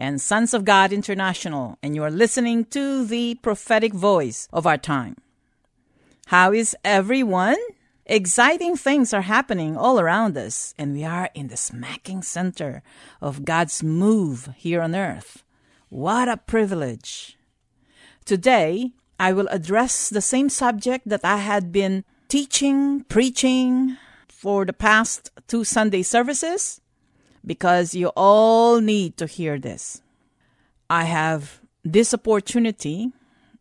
and Sons of God International, and you are listening to the prophetic voice of our time. How is everyone? Exciting things are happening all around us, and we are in the smacking center of God's move here on earth. What a privilege! Today, I will address the same subject that I had been teaching, preaching for the past two Sunday services because you all need to hear this. I have this opportunity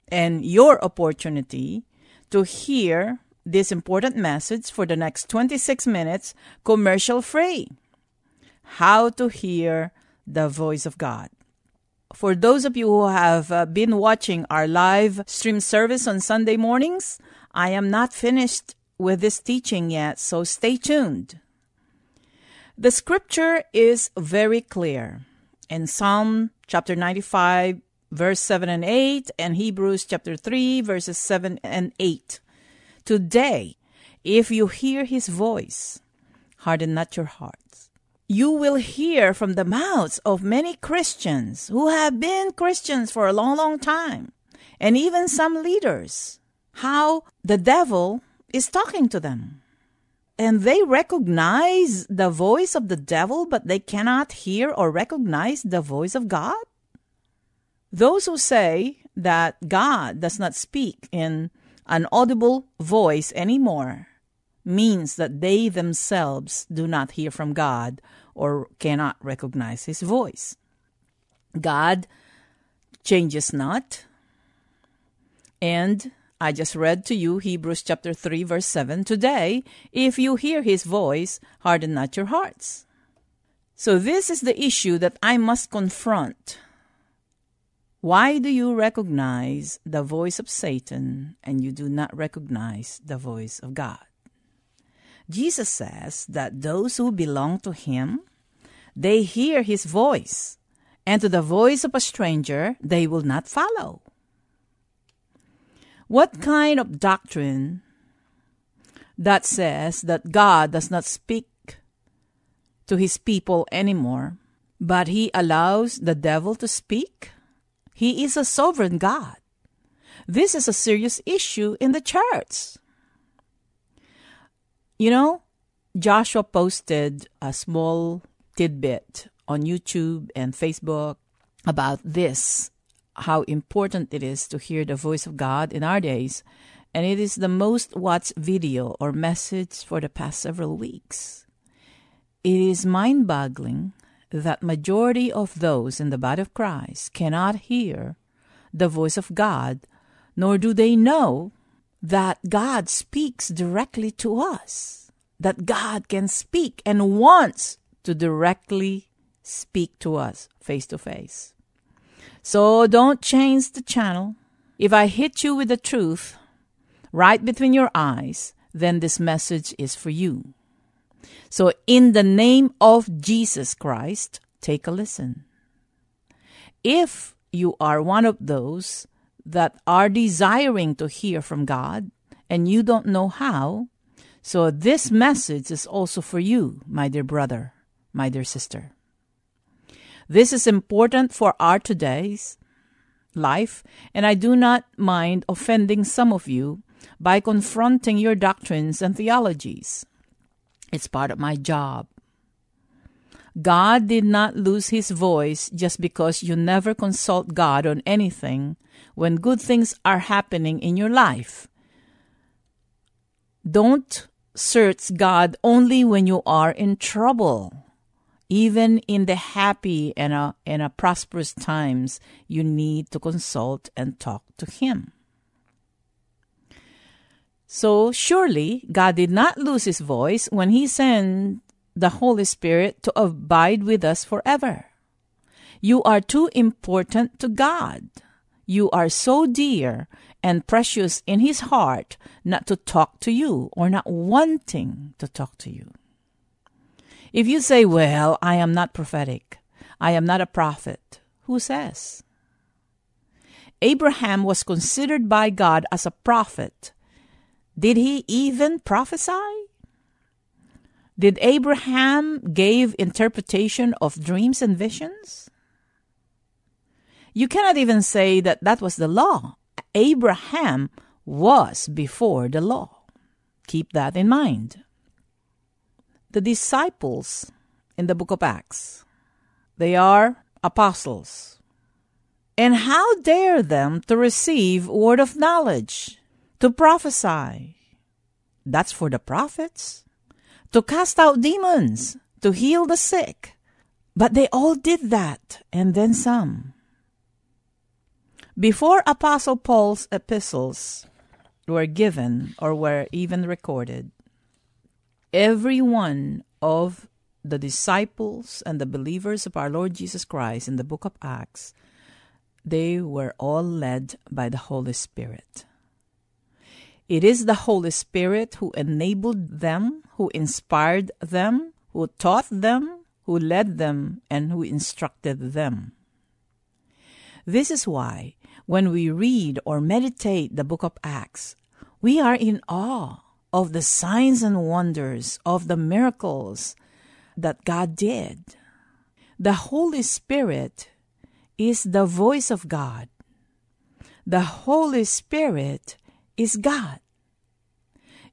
and your opportunity to hear this important message for the next 26 minutes commercial free. How to hear the voice of God. For those of you who have uh, been watching our live stream service on Sunday mornings, I am not finished with this teaching yet, so stay tuned. The scripture is very clear in Psalm chapter 95, verse 7 and 8, and Hebrews chapter 3, verses 7 and 8. Today, if you hear his voice, harden not your hearts. You will hear from the mouths of many Christians who have been Christians for a long, long time, and even some leaders, how the devil is talking to them and they recognize the voice of the devil, but they cannot hear or recognize the voice of God? Those who say that God does not speak in an audible voice anymore means that they themselves do not hear from God or cannot recognize his voice. God changes not, and I just read to you Hebrews chapter 3 verse 7 today. If you hear his voice, harden not your hearts. So this is the issue that I must confront. Why do you recognize the voice of Satan and you do not recognize the voice of God? Jesus says that those who belong to him, they hear his voice, and to the voice of a stranger they will not follow. What kind of doctrine that says that God does not speak to his people anymore, but he allows the devil to speak? He is a sovereign God. This is a serious issue in the church. You know, Joshua posted a small tidbit on YouTube and Facebook about this how important it is to hear the voice of God in our days, and it is the most watched video or message for the past several weeks. It is mind-boggling that majority of those in the body of Christ cannot hear the voice of God, nor do they know that God speaks directly to us, that God can speak and wants to directly speak to us face to face. So don't change the channel. If I hit you with the truth right between your eyes, then this message is for you. So, in the name of Jesus Christ, take a listen. If you are one of those that are desiring to hear from God and you don't know how, so this message is also for you, my dear brother, my dear sister. This is important for our today's life, and I do not mind offending some of you by confronting your doctrines and theologies. It's part of my job. God did not lose his voice just because you never consult God on anything when good things are happening in your life. Don't search God only when you are in trouble. Even in the happy and a, and a prosperous times, you need to consult and talk to Him. So surely God did not lose His voice when He sent the Holy Spirit to abide with us forever. You are too important to God. You are so dear and precious in His heart not to talk to you or not wanting to talk to you. If you say, Well, I am not prophetic, I am not a prophet, who says? Abraham was considered by God as a prophet. Did he even prophesy? Did Abraham give interpretation of dreams and visions? You cannot even say that that was the law. Abraham was before the law. Keep that in mind the disciples in the book of Acts. They are apostles. And how dare them to receive word of knowledge, to prophesy? That's for the prophets. To cast out demons, to heal the sick. But they all did that, and then some. Before Apostle Paul's epistles were given or were even recorded, every one of the disciples and the believers of our Lord Jesus Christ in the book of Acts, they were all led by the Holy Spirit. It is the Holy Spirit who enabled them, who inspired them, who taught them, who led them, and who instructed them. This is why, when we read or meditate the book of Acts, we are in awe of the signs and wonders, of the miracles that God did. The Holy Spirit is the voice of God. The Holy Spirit is God.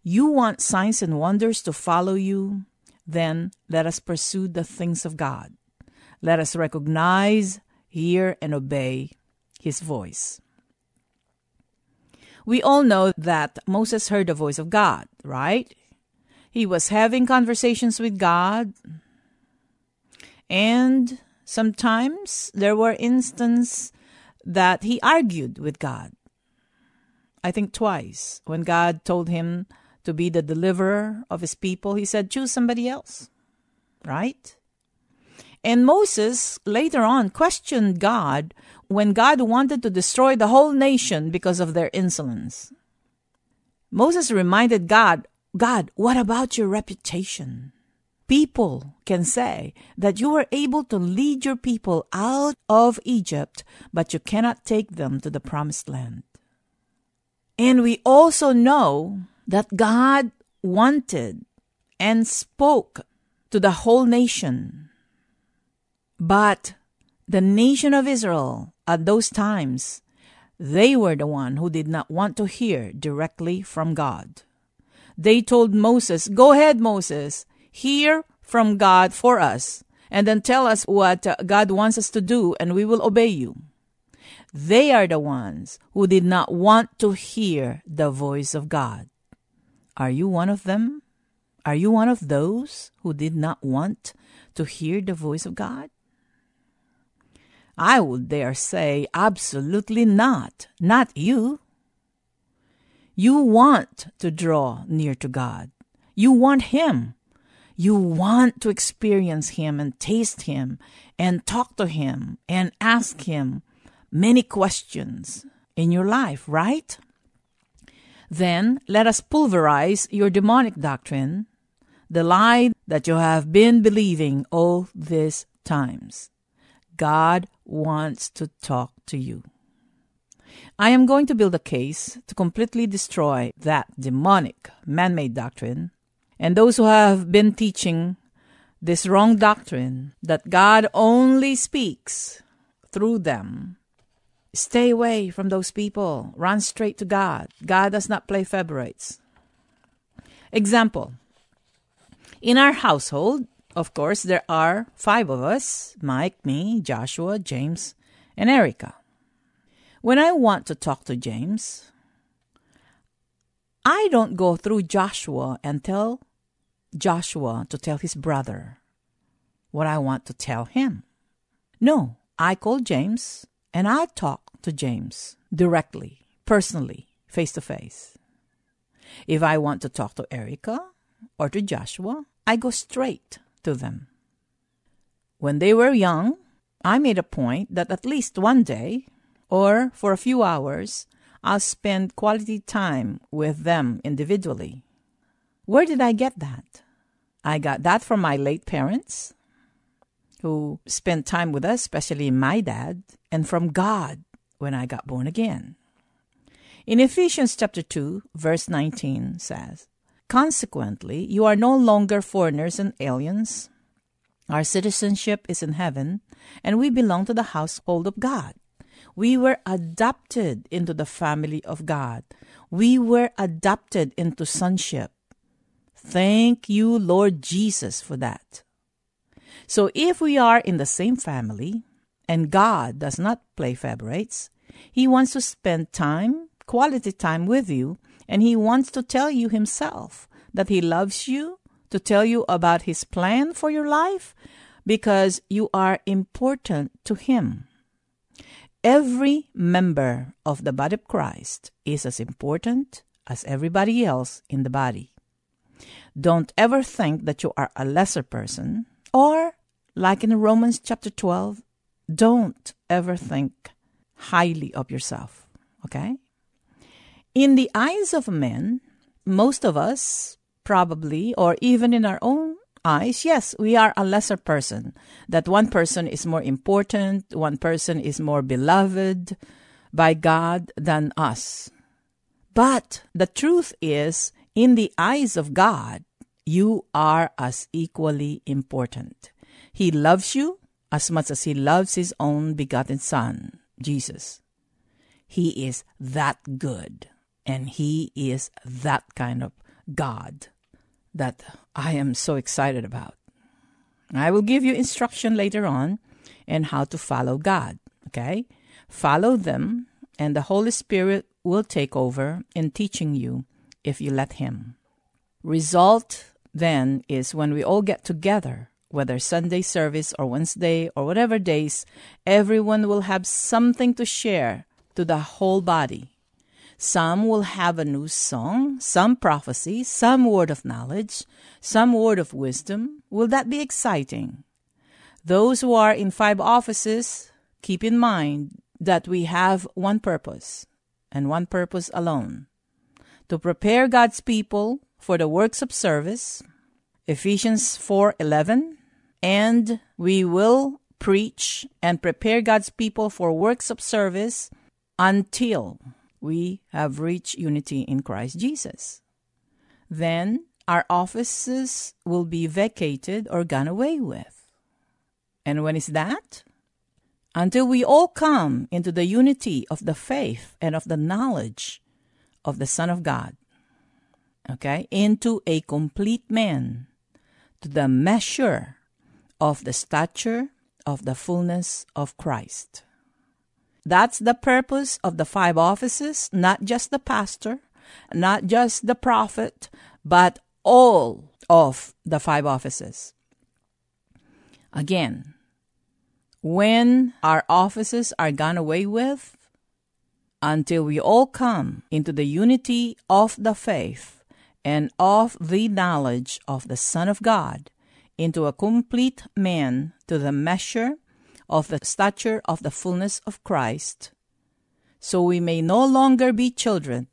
You want signs and wonders to follow you? Then let us pursue the things of God. Let us recognize, hear, and obey His voice. We all know that Moses heard the voice of God, right? He was having conversations with God, and sometimes there were instances that he argued with God. I think twice when God told him to be the deliverer of his people, he said, Choose somebody else, right? And Moses later on questioned God when God wanted to destroy the whole nation because of their insolence. Moses reminded God, God, what about your reputation? People can say that you were able to lead your people out of Egypt, but you cannot take them to the promised land. And we also know that God wanted and spoke to the whole nation but the nation of Israel at those times, they were the one who did not want to hear directly from God. They told Moses, Go ahead, Moses, hear from God for us, and then tell us what uh, God wants us to do, and we will obey you. They are the ones who did not want to hear the voice of God. Are you one of them? Are you one of those who did not want to hear the voice of God? I would dare say absolutely not. Not you. You want to draw near to God. You want Him. You want to experience Him and taste Him and talk to Him and ask Him many questions in your life, right? Then let us pulverize your demonic doctrine, the lie that you have been believing all these times. God wants to talk to you. I am going to build a case to completely destroy that demonic man made doctrine and those who have been teaching this wrong doctrine that God only speaks through them. Stay away from those people. Run straight to God. God does not play favorites. Example In our household, of course, there are five of us Mike, me, Joshua, James, and Erica. When I want to talk to James, I don't go through Joshua and tell Joshua to tell his brother what I want to tell him. No, I call James and I talk to James directly, personally, face to face. If I want to talk to Erica or to Joshua, I go straight to them. When they were young, I made a point that at least one day, or for a few hours, I'll spend quality time with them individually. Where did I get that? I got that from my late parents, who spent time with us, especially my dad, and from God when I got born again. In Ephesians chapter 2, verse 19 says, Consequently, you are no longer foreigners and aliens. Our citizenship is in heaven, and we belong to the household of God. We were adopted into the family of God. We were adopted into sonship. Thank you, Lord Jesus, for that. So if we are in the same family, and God does not play favorites, He wants to spend time, quality time with you, and He wants to tell you Himself that He loves you, to tell you about His plan for your life, because you are important to Him. Every member of the body of Christ is as important as everybody else in the body. Don't ever think that you are a lesser person, or, like in Romans chapter 12, don't ever think highly of yourself. Okay? In the eyes of men, most of us probably, or even in our own eyes, yes, we are a lesser person. That one person is more important, one person is more beloved by God than us. But the truth is, in the eyes of God, you are as equally important. He loves you as much as He loves His own begotten Son, Jesus. He is that good, and He is that kind of God that I am so excited about. I will give you instruction later on in how to follow God, okay? Follow them, and the Holy Spirit will take over in teaching you if you let Him. Result then is when we all get together, whether Sunday service or Wednesday or whatever days, everyone will have something to share to the whole body. Some will have a new song, some prophecy, some word of knowledge, some word of wisdom. Will that be exciting? Those who are in five offices, keep in mind that we have one purpose, and one purpose alone to prepare God's people for the works of service, Ephesians 4:11, and we will preach and prepare God's people for works of service until we have reached unity in Christ Jesus. Then our offices will be vacated or gone away with. And when is that? Until we all come into the unity of the faith and of the knowledge of the Son of God. Okay? Into a complete man, to the measure of the stature of the fullness of Christ. That's the purpose of the five offices, not just the pastor, not just the prophet, but all of the five offices. Again, when our offices are gone away with, until we all come into the unity of the faith and of the knowledge of the Son of God, into a complete man to the measure of the stature of the fullness of Christ, so we may no longer be children,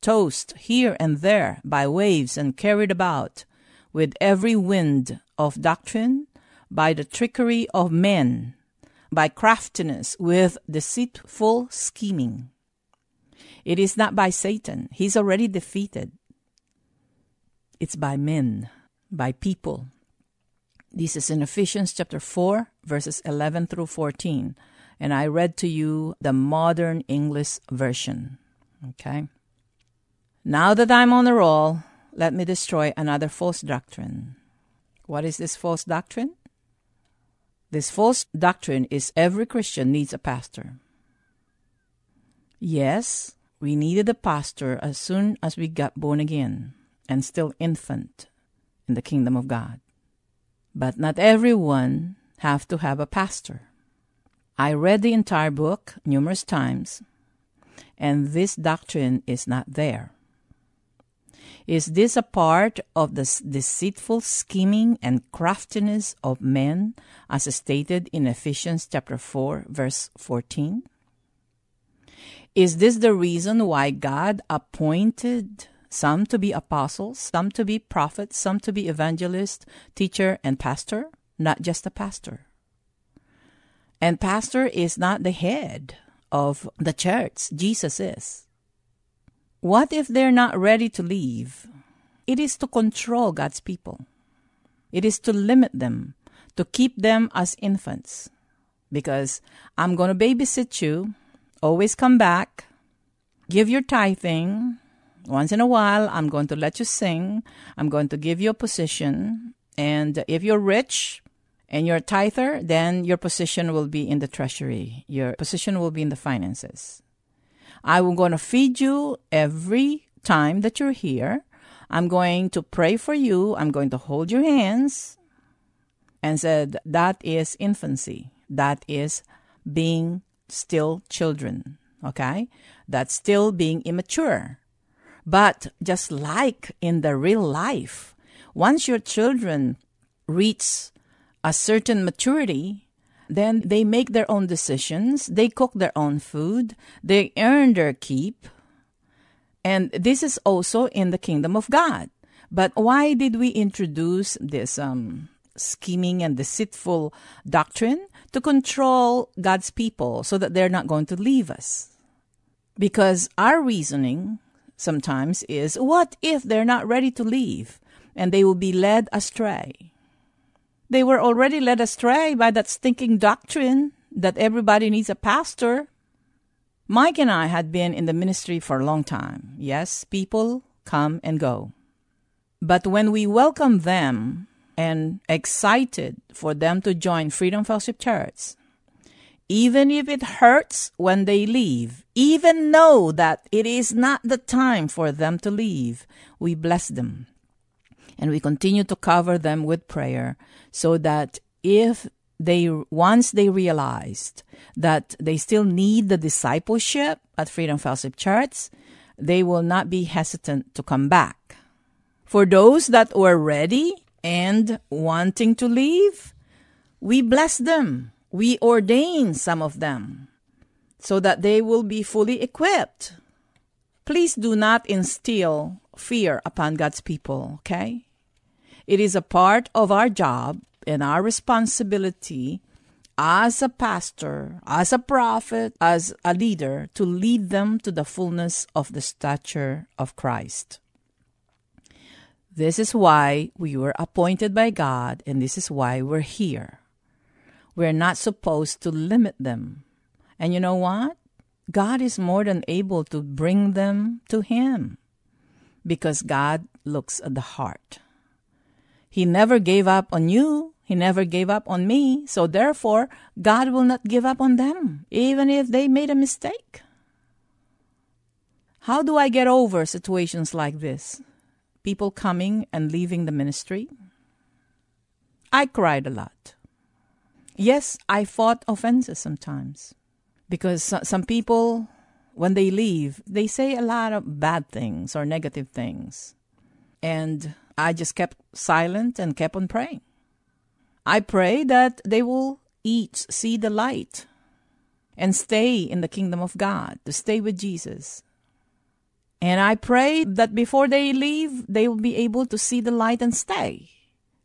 tossed here and there by waves and carried about with every wind of doctrine, by the trickery of men, by craftiness with deceitful scheming. It is not by Satan, he's already defeated. It's by men, by people, this is in Ephesians chapter 4, verses 11 through 14. And I read to you the modern English version. Okay? Now that I'm on the roll, let me destroy another false doctrine. What is this false doctrine? This false doctrine is every Christian needs a pastor. Yes, we needed a pastor as soon as we got born again and still infant in the kingdom of God. But not everyone have to have a pastor. I read the entire book numerous times, and this doctrine is not there. Is this a part of the deceitful scheming and craftiness of men, as stated in Ephesians chapter 4, verse 14? Is this the reason why God appointed some to be apostles, some to be prophets, some to be evangelist, teacher, and pastor? Not just a pastor. And pastor is not the head of the church, Jesus is. What if they're not ready to leave? It is to control God's people. It is to limit them, to keep them as infants. Because I'm going to babysit you, always come back, give your tithing. Once in a while, I'm going to let you sing. I'm going to give you a position. And if you're rich and you're a tither, then your position will be in the treasury. Your position will be in the finances. I'm going to feed you every time that you're here. I'm going to pray for you. I'm going to hold your hands. And said, that is infancy. That is being still children. Okay? That's still being immature. But just like in the real life, once your children reach a certain maturity, then they make their own decisions, they cook their own food, they earn their keep. And this is also in the kingdom of God. But why did we introduce this um, scheming and deceitful doctrine? To control God's people so that they're not going to leave us. Because our reasoning sometimes is what if they're not ready to leave and they will be led astray? They were already led astray by that stinking doctrine that everybody needs a pastor. Mike and I had been in the ministry for a long time. Yes, people come and go. But when we welcome them and excited for them to join Freedom Fellowship Church, even if it hurts when they leave, even know that it is not the time for them to leave, we bless them and we continue to cover them with prayer so that if they once they realized that they still need the discipleship at Freedom Fellowship Church, they will not be hesitant to come back. For those that were ready and wanting to leave, we bless them. We ordain some of them so that they will be fully equipped. Please do not instill fear upon God's people, okay? It is a part of our job and our responsibility as a pastor, as a prophet, as a leader to lead them to the fullness of the stature of Christ. This is why we were appointed by God, and this is why we're here. We're not supposed to limit them. And you know what? God is more than able to bring them to Him because God looks at the heart. He never gave up on you. He never gave up on me. So therefore, God will not give up on them, even if they made a mistake. How do I get over situations like this? People coming and leaving the ministry? I cried a lot. Yes, I fought offenses sometimes because some people, when they leave, they say a lot of bad things or negative things. And I just kept silent and kept on praying. I pray that they will each see the light and stay in the kingdom of God, to stay with Jesus. And I pray that before they leave, they will be able to see the light and stay.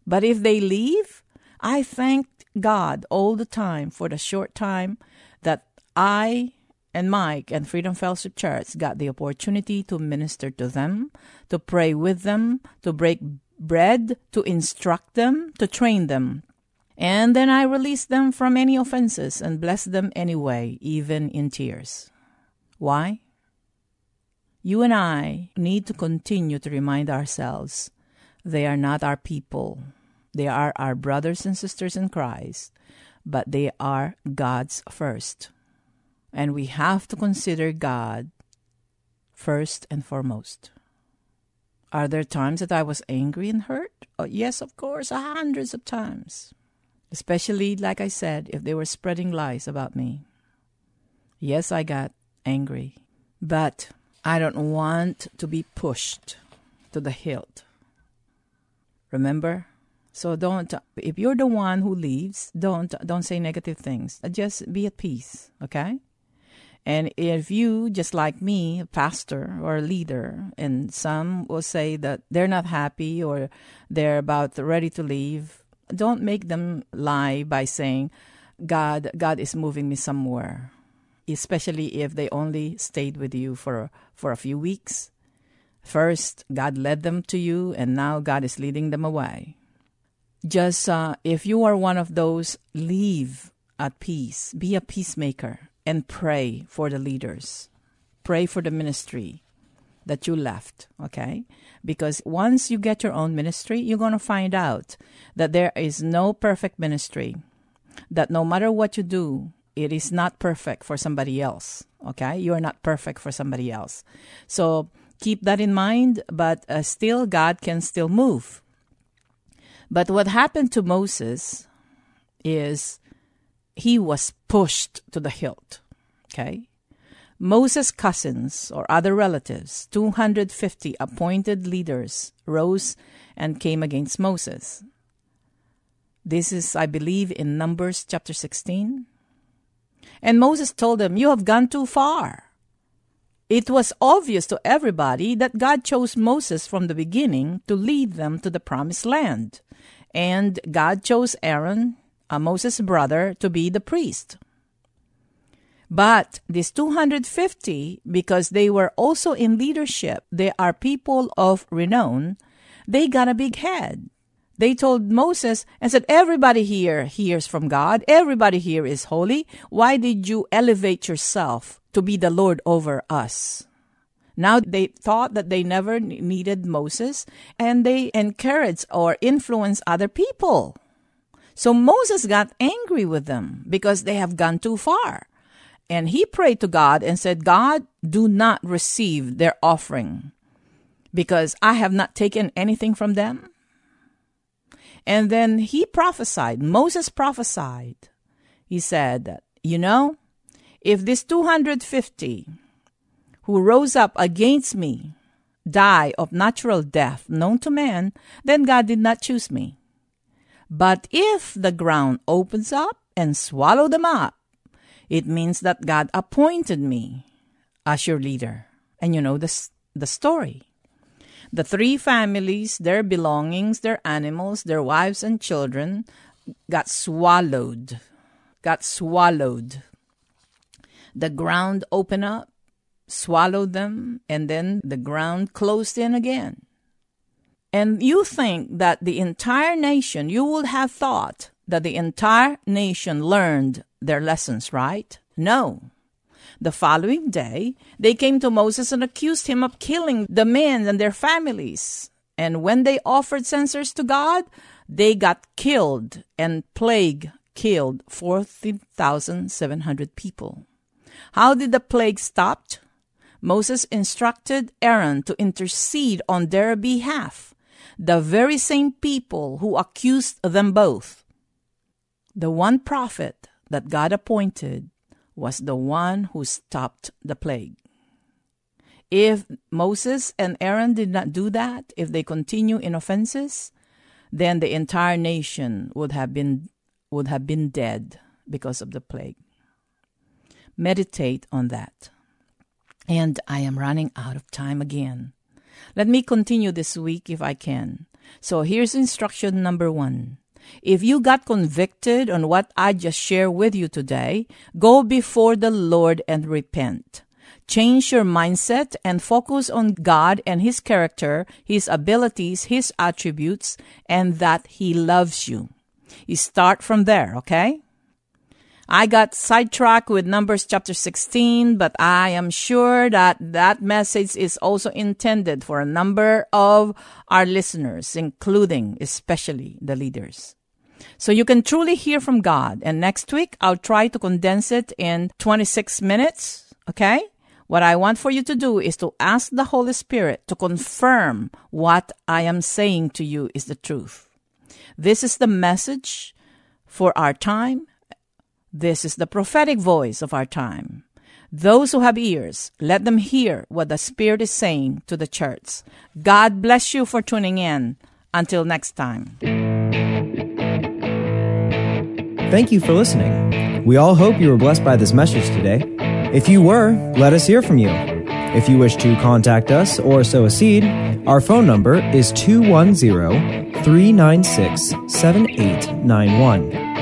But if they leave, I thank God all the time for the short time that I and Mike and Freedom Fellowship Church got the opportunity to minister to them, to pray with them, to break bread, to instruct them, to train them. And then I released them from any offenses and blessed them anyway, even in tears. Why? You and I need to continue to remind ourselves they are not our people. They are our brothers and sisters in Christ, but they are God's first. And we have to consider God first and foremost. Are there times that I was angry and hurt? Oh, yes, of course, hundreds of times. Especially, like I said, if they were spreading lies about me. Yes, I got angry. But I don't want to be pushed to the hilt. Remember? So don't if you're the one who leaves, don't don't say negative things. Just be at peace, okay? And if you, just like me, a pastor or a leader, and some will say that they're not happy or they're about ready to leave, don't make them lie by saying, God, God is moving me somewhere. Especially if they only stayed with you for for a few weeks. First, God led them to you, and now God is leading them away. Just uh, if you are one of those, leave at peace. Be a peacemaker and pray for the leaders. Pray for the ministry that you left, okay? Because once you get your own ministry, you're going to find out that there is no perfect ministry, that no matter what you do, it is not perfect for somebody else, okay? You are not perfect for somebody else. So keep that in mind, but uh, still, God can still move. But what happened to Moses is he was pushed to the hilt. Okay? Moses' cousins or other relatives, 250 appointed leaders, rose and came against Moses. This is, I believe, in Numbers chapter 16. And Moses told them, You have gone too far. It was obvious to everybody that God chose Moses from the beginning to lead them to the promised land. And God chose Aaron, uh, Moses' brother, to be the priest. But these 250, because they were also in leadership, they are people of renown, they got a big head. They told Moses and said, Everybody here hears from God. Everybody here is holy. Why did you elevate yourself to be the Lord over us? Now they thought that they never needed Moses and they encouraged or influenced other people. So Moses got angry with them because they have gone too far. And he prayed to God and said, God, do not receive their offering because I have not taken anything from them. And then he prophesied, Moses prophesied. He said, You know, if this 250 who rose up against me die of natural death known to man, then God did not choose me. But if the ground opens up and swallow them up, it means that God appointed me as your leader. And you know the, the story. The three families, their belongings, their animals, their wives and children got swallowed. Got swallowed. The ground opened up, swallowed them, and then the ground closed in again. And you think that the entire nation, you would have thought that the entire nation learned their lessons, right? No. The following day, they came to Moses and accused him of killing the men and their families. And when they offered censers to God, they got killed, and plague killed 14,700 people. How did the plague stop? Moses instructed Aaron to intercede on their behalf, the very same people who accused them both. The one prophet that God appointed was the one who stopped the plague. If Moses and Aaron did not do that, if they continue in offenses, then the entire nation would have been would have been dead because of the plague. Meditate on that. And I am running out of time again. Let me continue this week if I can. So here's instruction number one. If you got convicted on what I just shared with you today, go before the Lord and repent. Change your mindset and focus on God and His character, His abilities, His attributes, and that He loves you. You start from there, okay? I got sidetracked with Numbers chapter 16, but I am sure that that message is also intended for a number of our listeners, including especially the leaders. So you can truly hear from God. And next week, I'll try to condense it in 26 minutes. Okay? What I want for you to do is to ask the Holy Spirit to confirm what I am saying to you is the truth. This is the message for our time. This is the prophetic voice of our time. Those who have ears, let them hear what the Spirit is saying to the church. God bless you for tuning in. Until next time. Thank you for listening. We all hope you were blessed by this message today. If you were, let us hear from you. If you wish to contact us or sow a seed, our phone number is 210 396 7891.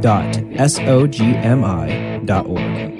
www.sogmi.org.